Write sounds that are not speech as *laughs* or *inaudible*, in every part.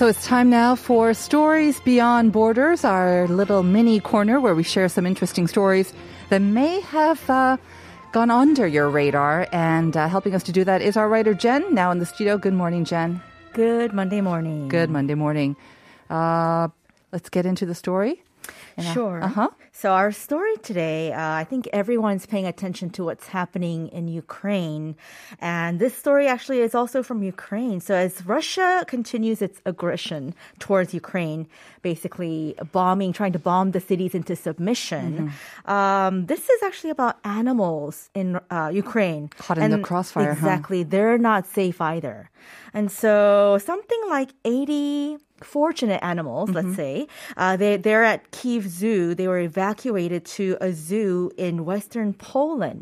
So it's time now for Stories Beyond Borders, our little mini corner where we share some interesting stories that may have uh, gone under your radar. And uh, helping us to do that is our writer, Jen, now in the studio. Good morning, Jen. Good Monday morning. Good Monday morning. Uh, let's get into the story. Sure. Uh huh. So our story today, uh, I think everyone's paying attention to what's happening in Ukraine, and this story actually is also from Ukraine. So as Russia continues its aggression towards Ukraine, basically bombing, trying to bomb the cities into submission, um, this is actually about animals in uh, Ukraine. Caught in the crossfire, huh? Exactly, they're not safe either, and so something like eighty fortunate animals, let's say, uh, they, they're at Kiev Zoo. They were evacuated to a zoo in western Poland.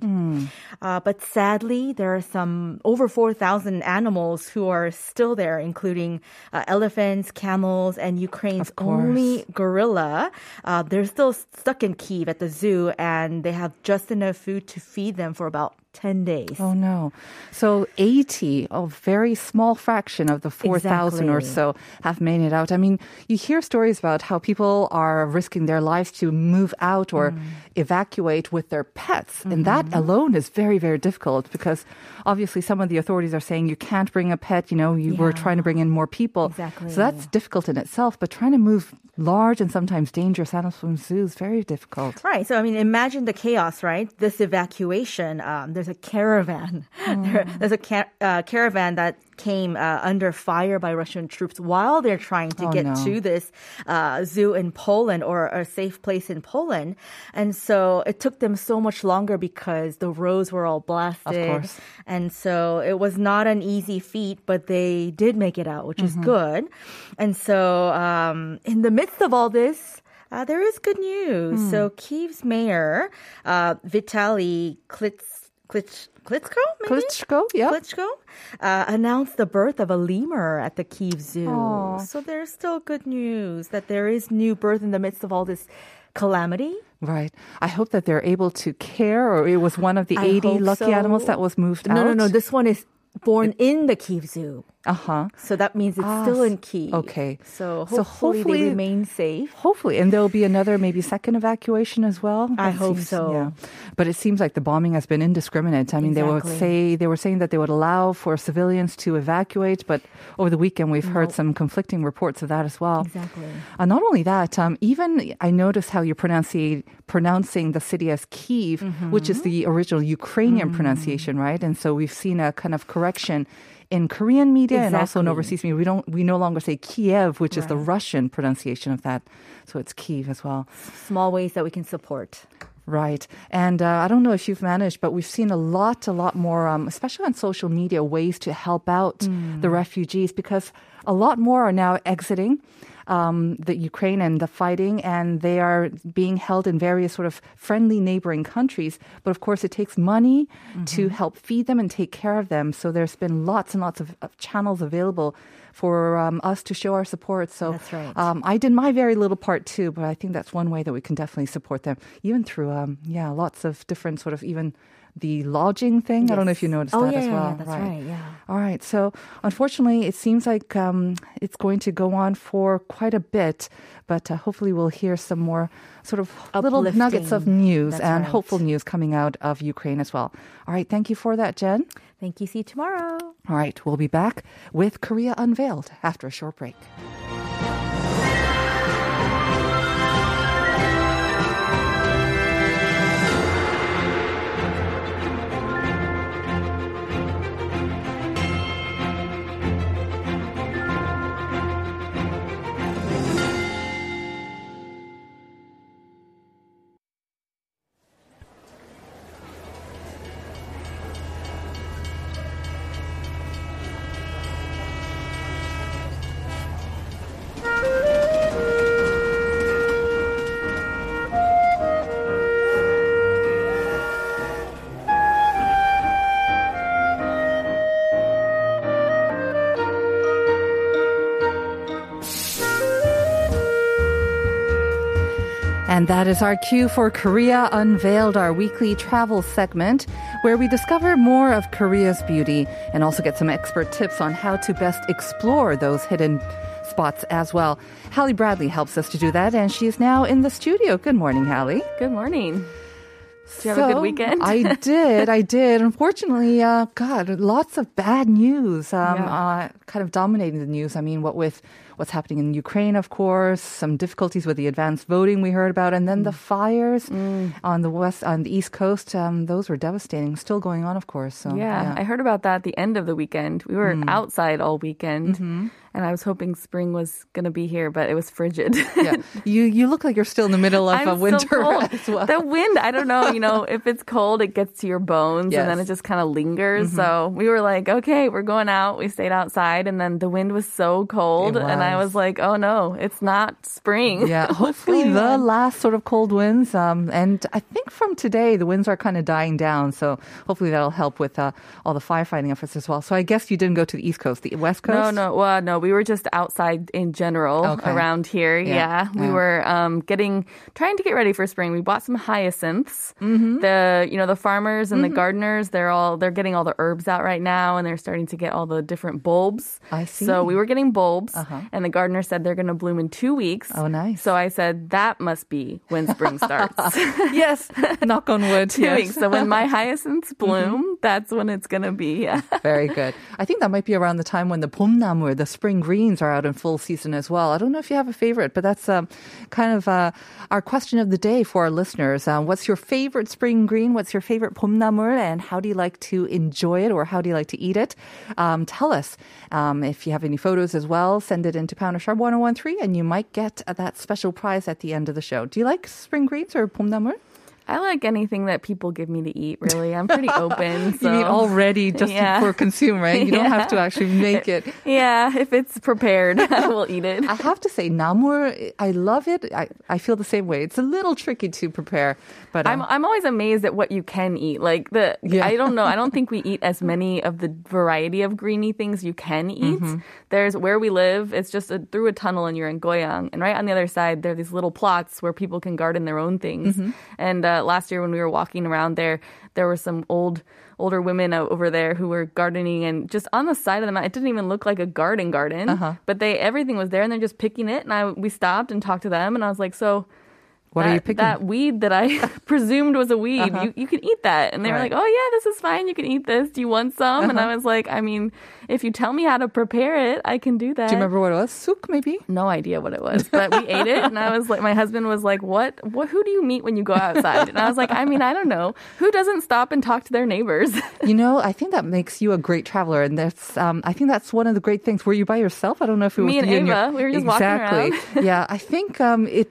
Uh, but sadly, there are some over 4,000 animals who are still there, including uh, elephants, camels, and Ukraine's only gorilla. Uh, they're still stuck in Kiev at the zoo, and they have just enough food to feed them for about 10 days. Oh no. So 80, a very small fraction of the 4,000 or so have made it out. I mean, you hear stories about how people are risking their lives to move out or Mm. evacuate with their pets. And that Mm-hmm. alone is very, very difficult because obviously some of the authorities are saying you can't bring a pet, you know, you were trying to bring in more people. Exactly. So that's difficult in itself, but trying to move large and sometimes dangerous animals from zoos is very difficult. Right. So, I mean, imagine the chaos, right? This evacuation. Um, there's a caravan. *laughs* There, there's a ca- uh, caravan that came uh, under fire by Russian troops while they're trying to Oh, get no. to this uh, zoo in Poland or a safe place in Poland. And so it took them so much longer because the roads were all blasted. Of course. And so it was not an easy feat, but they did make it out, which is good. And so um, in the midst of all this, uh, there is good news. So Kiev's mayor, uh, Vitaly Klitsch, Klitsch, Klitschko, maybe? Klitschko, yeah. Klitschko, uh, announced the birth of a lemur at the Kiev Zoo. Aw. So there's still good news that there is new birth in the midst of all this calamity. Right. I hope that they're able to care, or it was one of the I 80 lucky so. animals that was moved No, out. no, no. This one is born in the Kiev Zoo. Uh huh. So that means it's Ah, still in Kyiv. okay. So So hopefully, hopefully- they remain safe. Hopefully, and there will be another maybe second evacuation as well. I That hope seems- so. Yeah, but it seems like the bombing has been indiscriminate. I mean, they would say they were saying that they would allow for civilians to evacuate, but over the weekend we've heard some conflicting reports of that as well. Exactly. Uh, not only that, um, even I noticed how you're pronouncing pronouncing the city as Kiev, which is the original Ukrainian pronunciation, right? And so we've seen a kind of correction in Korean media and also in overseas media. We don't we no longer say Kiev, which is the Russian pronunciation of that. So it's Kyiv as well. Small ways that we can support. Right. And uh, I don't know if you've managed, but we've seen a lot, a lot more, um, especially on social media, ways to help out the refugees because a lot more are now exiting. Um, the Ukraine and the fighting, and they are being held in various sort of friendly neighboring countries. But of course, it takes money to help feed them and take care of them. So there's been lots and lots of, of channels available for um, us to show our support. So That's right. um, I did my very little part too, but I think that's one way that we can definitely support them, even through um, yeah, lots of different sort of even the lodging thing. I don't know if you noticed oh, that yeah, as well. yeah, that's right. Yeah. All right. So unfortunately, it seems like um, it's going to go on for quite a bit, but uh, hopefully we'll hear some more sort of little nuggets of news That's and right. hopeful news coming out of Ukraine as well. All right. Thank you for that, Jen. Thank you. See you tomorrow. All right. We'll be back with Korea Unveiled after a short break. That is our cue for Korea Unveiled, our weekly travel segment, where we discover more of Korea's beauty and also get some expert tips on how to best explore those hidden spots as well. Hallie Bradley helps us to do that, and she is now in the studio. Good morning, Hallie. Good morning. Did you have a good weekend? I *laughs* did. I did. Unfortunately, uh, God, lots of bad news. Um, Yeah. uh, kind of dominating the news. I mean, what with what's happening in Ukraine, of course, some difficulties with the advanced voting we heard about, and then the Mm. fires on the west, on the east coast. Um, those were devastating. Still going on, of course. So yeah, I heard about that at the end of the weekend. We were Mm. outside all weekend, Mm-hmm. and I was hoping spring was going to be here, but it was frigid. yeah. *laughs* You you look like you're still in the middle of a winter *laughs* as well. The wind, I don't know. You know, *laughs* if it's cold, it gets to your bones, and then Mm-hmm. it just kind of lingers. So we were like, okay, we're going out. We stayed outside, and then the wind was so cold, It and I was. was like, oh no, it's not spring. Yeah, *laughs* hopefully the on? last sort of cold winds. Um, and I think from today the winds are kind of dying down. So hopefully that'll help with uh, all the firefighting efforts as well. So I guess you didn't go to the East Coast, the West Coast. No, no, well, no. We were just outside in general Okay. around here. Yeah, Yeah, we yeah. were um, getting trying to get ready for spring. We bought some hyacinths. Mm-hmm. The you know the farmers and the gardeners they're all they're getting all the herbs out right now, and they're starting to get all the different bulbs. I see. So we were getting bulbs, Uh-huh. And the gardener said they're going to bloom in two weeks. Oh, nice. So I said, that must be when spring *laughs* starts. *laughs* yes. Knock on wood. *laughs* two yes. weeks. So when my hyacinths mm-hmm. bloom, mm-hmm. that's when it's going to be. Very good. I think that might be around the time when the pomnamu, the spring greens, are out in full season as well. I don't know if you have a favorite, but that's um, kind of uh, our question of the day for our listeners. Um, what's your favorite spring green? What's your favorite bomnamul? And how do you like to enjoy it or how do you like to eat it? Um, tell us um, if you have any photos as well. Send it in to Pounder Sharp 1013 and you might get that special prize at the end of the show. Do you like spring greens or bomnamul? I like anything that people give me to eat, really. I'm pretty *laughs* open. So. You mean already just Yeah. for consume, right? You don't have to *laughs* actually make it. Yeah, if it's prepared, *laughs* I will eat it. I have to say, namul, I love it. I, I feel the same way. It's a little tricky to prepare, but I'm um, I'm always amazed at what you can eat. Like the Yeah. I don't know. I don't think we eat as many of the variety of greeny things you can eat. Mm-hmm. There's where we live. It's just a, through a tunnel, and you're in Goyang. And right on the other side, there are these little plots where people can garden their own things. Mm-hmm. And uh, last year when we were walking around there, there were some old older women over there who were gardening and just on the side of the mountain it didn't even look like a garden garden Uh-huh. but they everything was there and they're just picking it and I we stopped and talked to them and I was like so what that, are you picking? Uh-huh. That weed that I *laughs* presumed was a weed. You, you can eat that. And they were like, oh, yeah, this is fine. You can eat this. Do you want some? And Uh-huh. I was like, I mean, if you tell me how to prepare it, I can do that. Do you remember what it was? Souk, maybe? No idea what it was, but we ate it, and I was like, my husband was like, "What? What? Who do you meet when you go outside?" And I was like, "I mean, I don't know. Who doesn't stop and talk to their neighbors?" *laughs* You know, I think that makes you a great traveler, and that's um, I think that's one of the great things. Were you by yourself? I don't know if it was Me and you your- Ava, we were just walking exactly. yeah, I think um, it.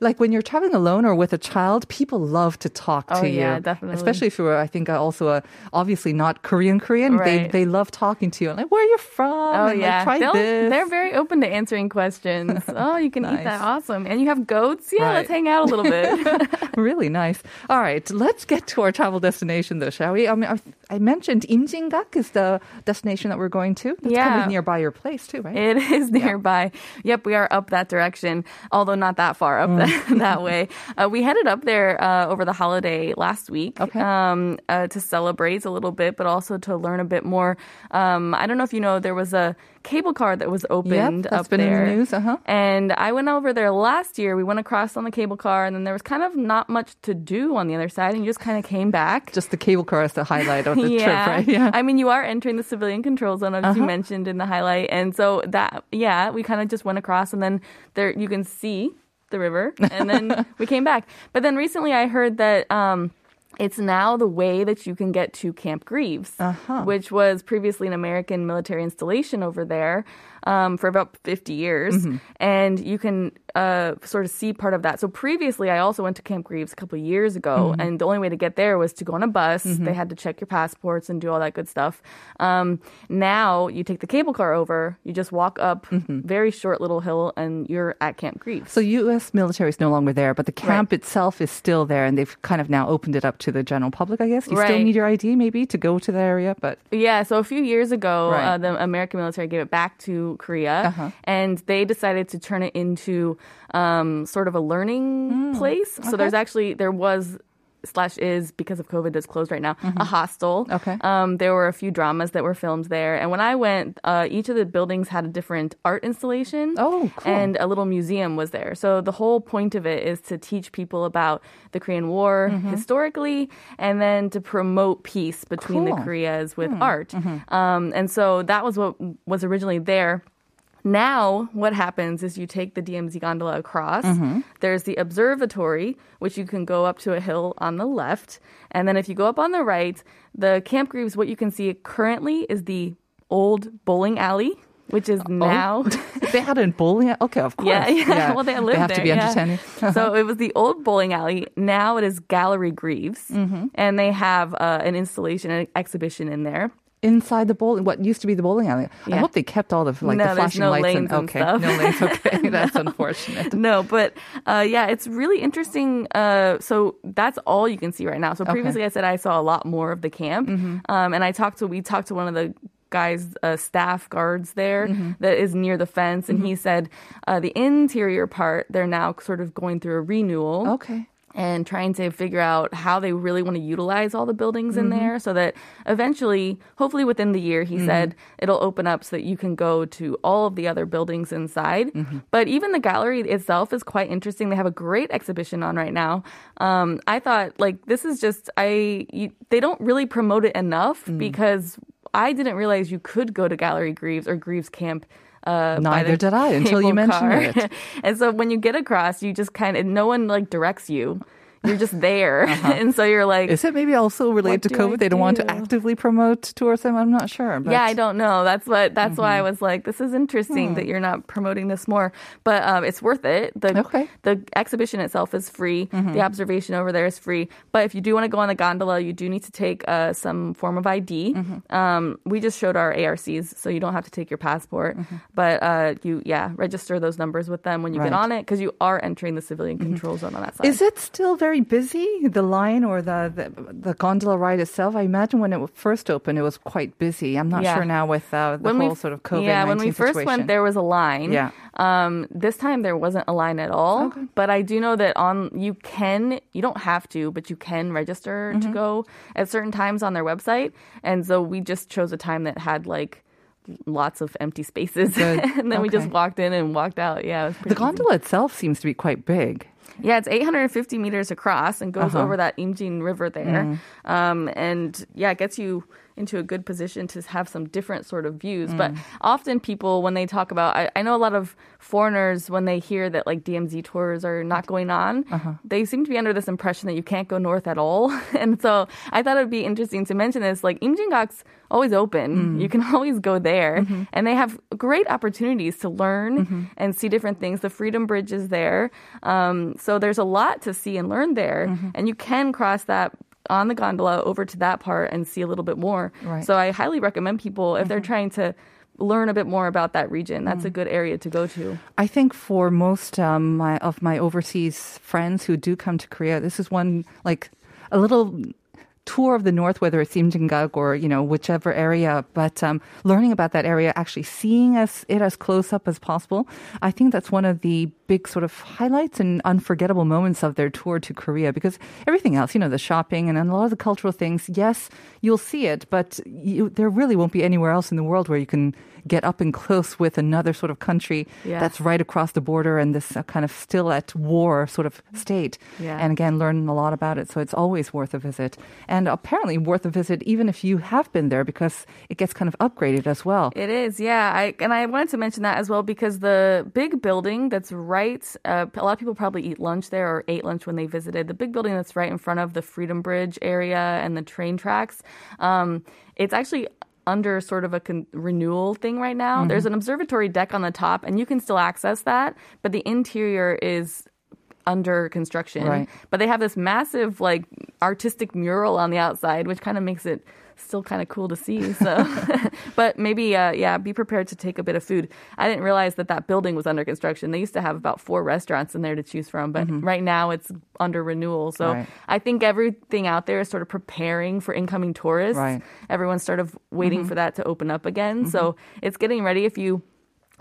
Like when you're traveling alone or with a child, people love to talk Oh, to you. yeah, definitely. Especially if you're, I think, also a, obviously not Korean Korean. They Right. they they love talking to you. Like, where are you from? Oh And, like, yeah, try They'll- this. they're very open to answering questions. *laughs* Oh, you can eat that, awesome. And you have goats? Yeah, Right. let's hang out a little bit. *laughs* *laughs* really nice. All right, let's get to our travel destination, though, shall we? I mean, I, mentioned Imjingak is the destination that we're going to. That's kind Yeah. of nearby your place too, right? It is nearby. Yep, we are up that direction, although not that far up Mm. *laughs* that, way. Uh, we headed up there uh, over the holiday last week Okay. um, uh, to celebrate a little bit, but also to learn a bit more. Um, I don't know if you know, there was a cable car that was opened that's up been in the there. news, uh-huh. And I went over there last year. We went across on the cable car, and then there was kind of not much to do on the other side, and you just kind of came back. Just the cable car is the highlight of *laughs* the yeah. trip, right? Yeah. Uh-huh. I mean, you are entering the civilian control zone, as you mentioned in the highlight. And so that, yeah, we kind of just went across and then there you can see the river and then we came back. But then recently I heard that, um, it's now the way that you can get to Camp Greaves, Uh-huh. which was previously an American military installation over there um, for about 50 years. Mm-hmm. And you can uh, sort of see part of that. So previously, I also went to Camp Greaves a couple of years ago, Mm-hmm. and the only way to get there was to go on a bus. They had to check your passports and do all that good stuff. Um, now you take the cable car over, you just walk up very short little hill, and you're at Camp Greaves. Mm-hmm. So U.S. military is no longer there, but the camp itself is still there, and they've kind of now opened it up to the general public. I guess you still need your ID maybe to go to the area, but Yeah, so a few years ago, Right. uh, the American military gave it back to Korea, Uh-huh. and they decided to turn it into um, sort of a learning place. So there's actually there was slash is because of COVID is closed right now a hostel. Okay. Um, there were a few dramas that were filmed there, and when I went, uh, each of the buildings had a different art installation. Oh, cool. And a little museum was there. So the whole point of it is to teach people about the Korean War Mm-hmm. historically, and then to promote peace between the Cool. Hmm. Koreas with art. Mm-hmm. Um, and so that was what was originally there. Now, what happens is you take the DMZ gondola across. Mm-hmm. There's the observatory, which you can go up to a hill on the left. And then if you go up on the right, the Camp Greaves, what you can see currently is the old bowling alley, which is now. *laughs* they had a bowling. Alley? Okay, of course. Yeah, yeah. *laughs* Well, they lived they have there. to be yeah. entertaining. *laughs* so it was the old bowling alley. Now it is Gallery Greaves, Mm-hmm. and they have uh, an installation, an exhibition in there. Inside the bowling, what used to be the bowling alley. I hope they kept all of like No, the flashing no lights lanes and okay, stuff. no lanes. *laughs* Okay, *laughs* that's unfortunate. No, but uh, yeah, it's really interesting. Uh, so that's all you can see right now. So previously, I said I saw a lot more of the camp, Mm-hmm. um, and I talked to we talked to one of the guys uh, staff guards there Mm-hmm. that is near the fence and he said uh, the interior part they're now sort of going through a renewal Okay. And trying to figure out how they really want to utilize all the buildings in Mm-hmm. there so that eventually, hopefully within the year, he said it'll open up so that you can go to all of the other buildings inside. Mm-hmm. But even the gallery itself is quite interesting. They have a great exhibition on right now. Um, I thought like this is just I you, they don't really promote it enough Mm. because I didn't realize you could go to Gallery Greaves or Greaves Camp. Uh, Neither the did I until you mentioned car. it. *laughs* and so when you get across, you just kind of no one like directs you. You're just there, *laughs* *laughs* and so you're like, Uh-huh. Is it maybe also related to do COVID? They don't want to actively promote tourism. I'm not sure. But yeah, I don't know. That's what. That's why I was like, this is interesting that you're not promoting this more. But um, it's worth it. The Okay. the exhibition itself is free. The observation over there is free. But if you do want to go on the gondola, you do need to take uh, some form of ID. Um, we just showed our ARCs, so you don't have to take your passport. But uh, you, yeah, register those numbers with them when you get on it because you are entering the civilian control zone on that side. Is it still very busy? The line or the, the the gondola ride itself? I imagine when it first opened, it was quite busy. I'm not Yeah. sure now with uh, the when whole we, sort of COVID. Yeah, when we first situation. went, there was a line. Yeah. Um, this time there wasn't a line at all. But I do know that on you can you don't have to, but you can register Mm-hmm. to go at certain times on their website. And so we just chose a time that had like lots of empty spaces, *laughs* and then we just walked in and walked out. Yeah, it was pretty the gondola itself seems to be quite big. Yeah, it's 850 meters across and goes Uh-huh. over that Imjin River there. Mm. Um, and yeah, it gets you into a good position to have some different sort of views. But Mm. often people, when they talk about, I, I know a lot of foreigners, when they hear that like DMZ tours are not going on, Uh-huh. they seem to be under this impression that you can't go north at all. *laughs* and so I thought it would be interesting to mention this. Like Imjingak's always Mm. open. You can *laughs* always go there. Mm-hmm. And they have great opportunities to learn and see different things. The Freedom Bridge is there. Um, so there's a lot to see and learn there. Mm-hmm. And you can cross that on the gondola over to that part and see a little bit more. Right. So I highly recommend people if they're trying to learn a bit more about that region. That's Mm. a good area to go to. I think for most um, my, of my overseas friends who do come to Korea, this is one like a little tour of the north, whether it's Imjingak or you know whichever area. But um, learning about that area, actually seeing as it as close up as possible, I think that's one of the big sort of highlights and unforgettable moments of their tour to Korea. Because everything else, you know, the shopping and a lot of the cultural things, yes, you'll see it, but you, there really won't be anywhere else in the world where you can get up and close with another sort of country Yeah. that's right across the border and this uh, kind of still at war sort of state. Yeah. And again, learn a lot about it. So it's always worth a visit. And apparently worth a visit even if you have been there because it gets kind of upgraded as well. It is, yeah. I and I wanted to mention that as well because the big building that's right. Uh, a lot of people probably eat lunch there or ate lunch when they visited the big building that's right in front of the Freedom Bridge area and the train tracks. Um, it's actually under sort of a con- renewal thing right now. Mm-hmm. There's an observatory deck on the top, and you can still access that, but the interior is under construction. Right. But they have this massive like artistic mural on the outside, which kind of makes it still kind of cool to see. So, *laughs* but maybe uh, yeah, be prepared to take a bit of food. I didn't realize that that building was under construction. They used to have about four restaurants in there to choose from, but right now it's under renewal. So Mm-hmm. Right. I think everything out there is sort of preparing for incoming tourists. Right. Everyone's sort of waiting Mm-hmm. for that to open up again. So it's getting ready. If you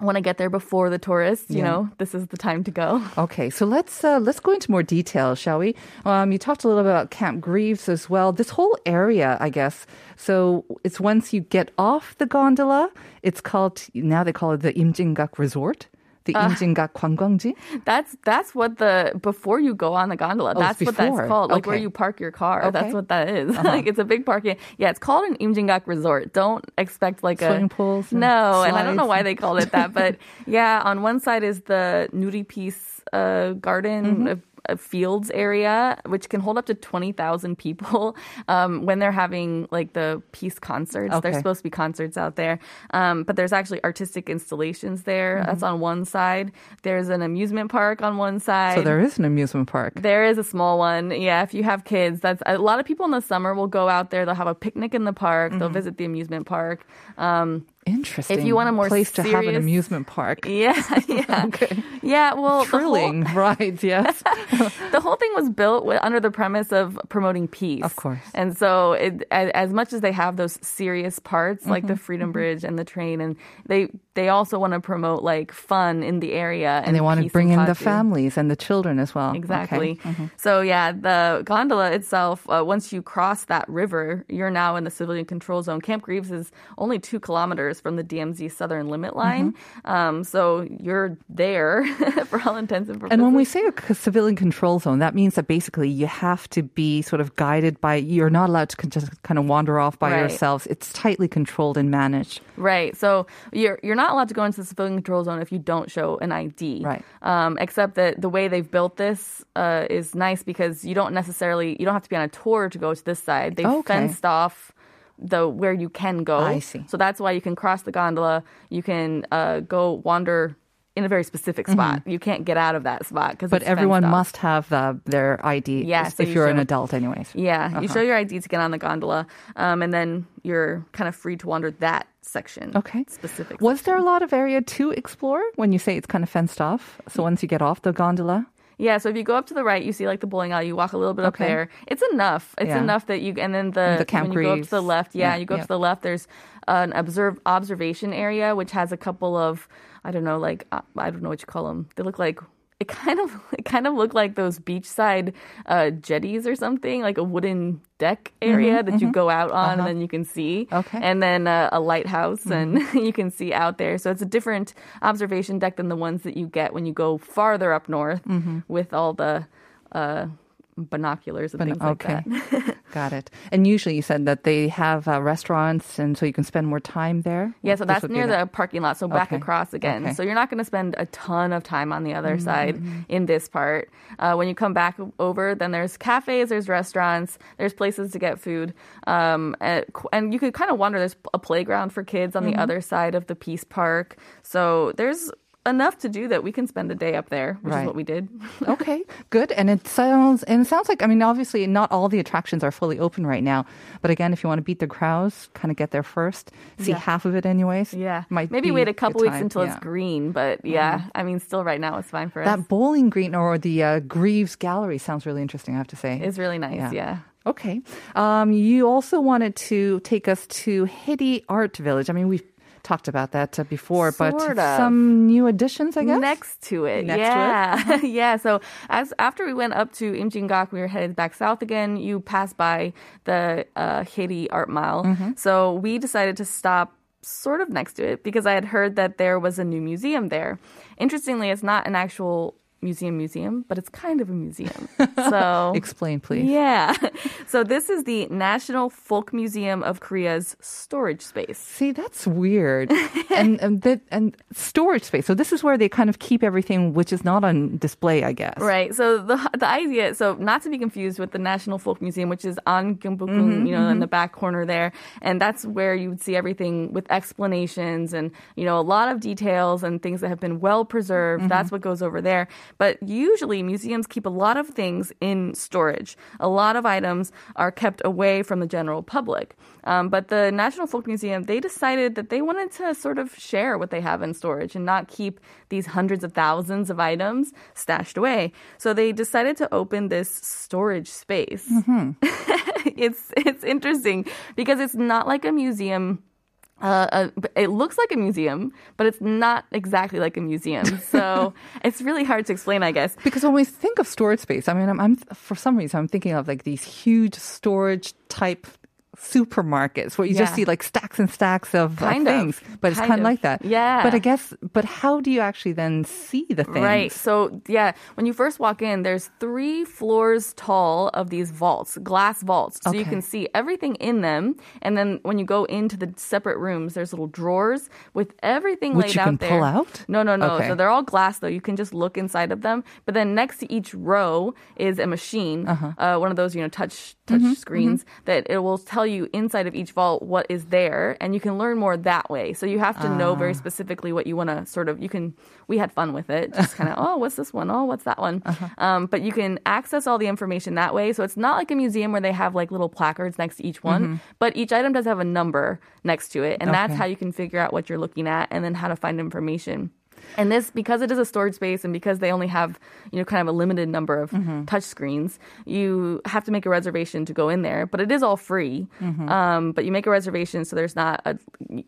want to get there before the tourists, you Yeah. know, this is the time to go. *laughs* Okay, so let's uh, let's go into more detail, shall we? Um, you talked a little bit about Camp Greaves as well. This whole area, I guess. So it's once you get off the gondola, it's called now they call it the Imjingak Resort, the Injinga uh, *laughs* That's that's what the before you go on the gondola. Oh, that's what that's called. Like okay. where you park your car. Okay. That's what that is. *laughs* Uh-huh. like it's a big parking. Yeah, it's called an Imjingak resort. Don't expect like swimming a swimming pools. No, and I don't know why they called it that, but *laughs* yeah, on one side is the Nuri Peace uh, garden. Mm-hmm fields area, which can hold up to 20,000 people *laughs* um, when they're having like the peace concerts. Okay. There's supposed to be concerts out there. Um, but there's actually artistic installations there. Mm-hmm. That's on one side. There's an amusement park on one side. So there is an amusement park. There is a small one. Yeah, if you have kids, that's a lot of people in the summer will go out there. They'll have a picnic in the park. They'll Mm-hmm. visit the amusement park. Um, Interesting. If you want a more place to have an amusement park. *laughs* yeah, yeah, *laughs* Okay. Yeah. Well, the whole- Thrilling, *laughs* right? Yes. *laughs* the whole thing was built wi- under the premise of promoting peace. Of course. And so, it, as, as much as they have those serious parts, like Mm-hmm. the Freedom Bridge and the train, and they they also want to promote like fun in the area, and they want to bring in the families and the children as well. Okay. Exactly. So yeah, the gondola itself, uh, once you cross that river, you're now in the civilian control zone. Camp Greaves is only two kilometers from the DMZ southern limit line, um, so you're there *laughs* for all intents and purposes. And when we say a civilian control zone, that means that basically you have to be sort of guided by, you're not allowed to just kind of wander off by Right. yourselves. It's tightly controlled and managed. Right. So you're you're not allowed to go into the civilian control zone if you don't show an ID. Right. Um, except that the way they've built this uh, is nice because you don't necessarily you don't have to be on a tour to go to this side. They've Okay. fenced off the where you can go. I see. So that's why you can cross the gondola. You can uh, go wander in a very specific spot. You can't get out of that spot because Mm-hmm. But everyone must have the, their ID Yeah, if so you you're an adult, anyways. Yeah, you Uh-huh. show your ID to get on the gondola, um, and then you're kind of free to wander that section. Okay. Specific. Was there a lot of area to explore when you say it's kind of fenced off? So once you get off the gondola? Yeah, so if you go up to the right, you see like the bowling alley. You walk a little bit up Okay. there. It's enough. It's Yeah. enough that you and then the, The Camp when you go up to the left, yeah, Yeah, you go yeah. up to the left. There's an observe observation area which has a couple of I don't know like uh, I don't know what you call them. They look like it kind of *laughs* it kind of look like those beachside uh, jetties or something, like a wooden deck area that you go out on and then you can see. Mm-hmm, Okay. Mm-hmm. And then uh, a lighthouse and *laughs* you can see out there. So it's a different observation deck than the ones that you get when you go farther up north Mm-hmm. with all the uh, binoculars and But- things like okay. that. *laughs* Got it. And usually you said that they have uh, restaurants and so you can spend more time there? Yeah, so that's near the- parking lot. So back Okay. across again. Okay. Mm-hmm, So you're not going to spend a ton of time on the other side in this part. Uh, when you come back over, then there's cafes, there's restaurants, there's places to get food, um, and, and you could kind of wonder. There's a playground for kids on Mm-hmm. the other side of the Peace Park. So there's enough to do that we can spend a day up there, which Right. is what we did. *laughs* Okay, good. And it sounds and it sounds like I mean obviously not all the attractions are fully open right now, but again if you want to beat the crowds, kind of get there first, see Yeah. half of it anyways. Yeah, might maybe wait a couple weeks until it's Yeah. Mm-hmm. green. But yeah, I mean, still right now it's fine for us. That bowling green or the uh, Greaves Gallery sounds really interesting. I have to say. It's really nice. Yeah. yeah. Okay. Um, you also wanted to take us to Heyri Art Village. I mean, we've talked about that uh, before, but of. some new additions, I guess. Next to it, Next to it? yeah, *laughs* yeah. So as after we went up to Imjingak, we were headed back south again. You pass by the uh, Heyri Art Mile, Mm-hmm. so we decided to stop sort of next to it because I had heard that there was a new museum there. Interestingly, it's not an actual museum museum, but it's kind of a museum. *laughs* So Explain, please. yeah. *laughs* So this is the National Folk Museum of Korea's storage space. See, that's weird. *laughs* and and, that, and storage space. So this is where they kind of keep everything, which is not on display, I guess. Right. So the the idea, so not to be confused with the National Folk Museum, which is on Gyeongbokgung, mm-hmm, you know, in mm-hmm. the back corner there, and that's where you would see everything with explanations and you know a lot of details and things that have been well preserved. That's mm-hmm. what goes over there. But usually museums keep a lot of things in storage. A lot of items are kept away from the general public. Um, but the National Folk Museum, they decided that they wanted to sort of share what they have in storage and not keep these hundreds of thousands of items stashed away. So they decided to open this storage space. *laughs* it's it's interesting because it's not like a museum. Uh, it looks like a museum, but it's not exactly like a museum. *laughs* So it's really hard to explain, I guess. Because when we think of storage space, I mean, I'm, I'm for some reason I'm thinking of like these huge storage type supermarkets where you just see like stacks and stacks of, Kind of. things, but it's Kind kind of like that. Yeah. But I guess, but how do you actually then see the things? Right. So, yeah, when you first walk in, there's three floors tall of these vaults, glass vaults. So you can see everything in them. And then when you go into the separate rooms, there's little drawers with everything Which laid you out can there. pull out? No, no, no. Okay. So they're all glass, though. You can just look inside of them. But then next to each row is a machine, Uh-huh. uh, one of those, you know, touch touch Mm-hmm, screens that it will tell you inside of each vault what is there, and you can learn more that way. So you have to know Ah. very specifically what you want to sort of. You can. We had fun with it, just kind of. *laughs* oh, what's this one? Oh, what's that one? Uh-huh. Um, but you can access all the information that way. So it's not like a museum where they have like little placards next to each one, but each item does have a number next to it, and that's Mm-hmm. How you can figure out what you're looking at, and then how to find information. And this, because it is a storage space and because they only have, you know, kind of a limited number of Mm-hmm. touch screens, you have to make a reservation to go in there. But it is all free. Mm-hmm. Um, but you make a reservation, so there's not a,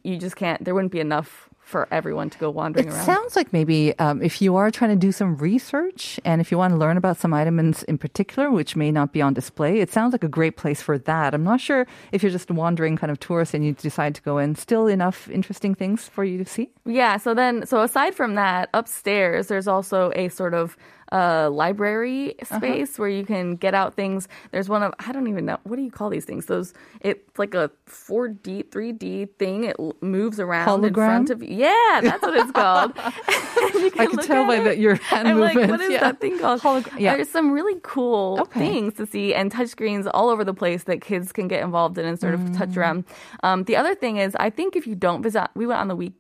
you just can't, there wouldn't be enough for everyone to go wandering It around. sounds like maybe um, if you are trying to do some research and if you want to learn about some items in particular, which may not be on display, it sounds like a great place for that. I'm not sure if you're just wandering kind of tourist and you decide to go in, still enough interesting things for you to see. Yeah. So then, so aside from that, upstairs there's also a sort of uh, library Uh-huh. space where you can get out things. There's one of I don't even know what do you call these things. Those it's like a 4D, 3D thing. It l- moves around in Hologram? front of you. Yeah, that's what it's called. *laughs* You I can can tell by that your hand I'm like, movements. what is yeah. that thing called? Holog- yeah. There's some really cool Okay. things to see and touchscreens all over the place that kids can get involved in and sort of touch Mm. around. Um, the other thing is, I think if you don't visit, we went on the week.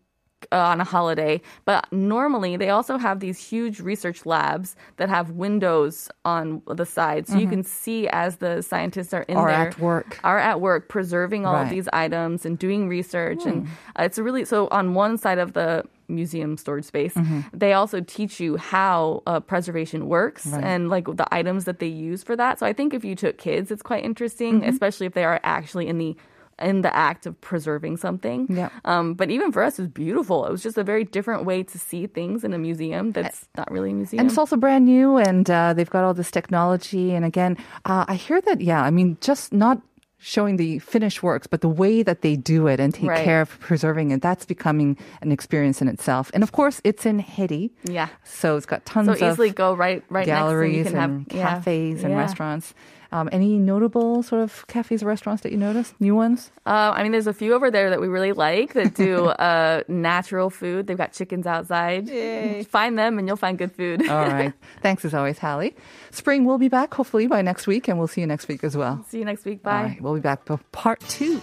Uh, on a holiday, but normally they also have these huge research labs that have windows on the side, so you can see as the scientists are in Are there, Mm-hmm. at work. are at work preserving all of these items and doing research, and Hmm. uh, it's a really so on one side of the museum storage space, Mm-hmm. they also teach you how uh, preservation works and like the items that they use for that. So I think if you took kids, it's quite interesting, Mm-hmm. especially if they are actually in the in the act of preserving something. Yeah. Um, but even for us, it was beautiful. It was just a very different way to see things in a museum that's not really a museum. And it's also brand new, and uh, they've got all this technology. And again, uh, I hear that, yeah, I mean, just not showing the finished works, but the way that they do it and take Right. care of preserving it, that's becoming an experience in itself. And of course, it's in Heyri. yeah. So it's got tons So of easily go right right galleries next to you can and have yeah. cafes and Yeah. restaurants. Um, any notable sort of cafes or restaurants that you noticed? New ones? Uh, I mean, there's a few over there that we really like that do *laughs* uh, natural food. They've got chickens outside. Find them and you'll find good food. All *laughs* right. Thanks as always, Hallie. Spring will be back hopefully by next week, and we'll see you next week as well. See you next week. Bye. right. We'll be back for part two.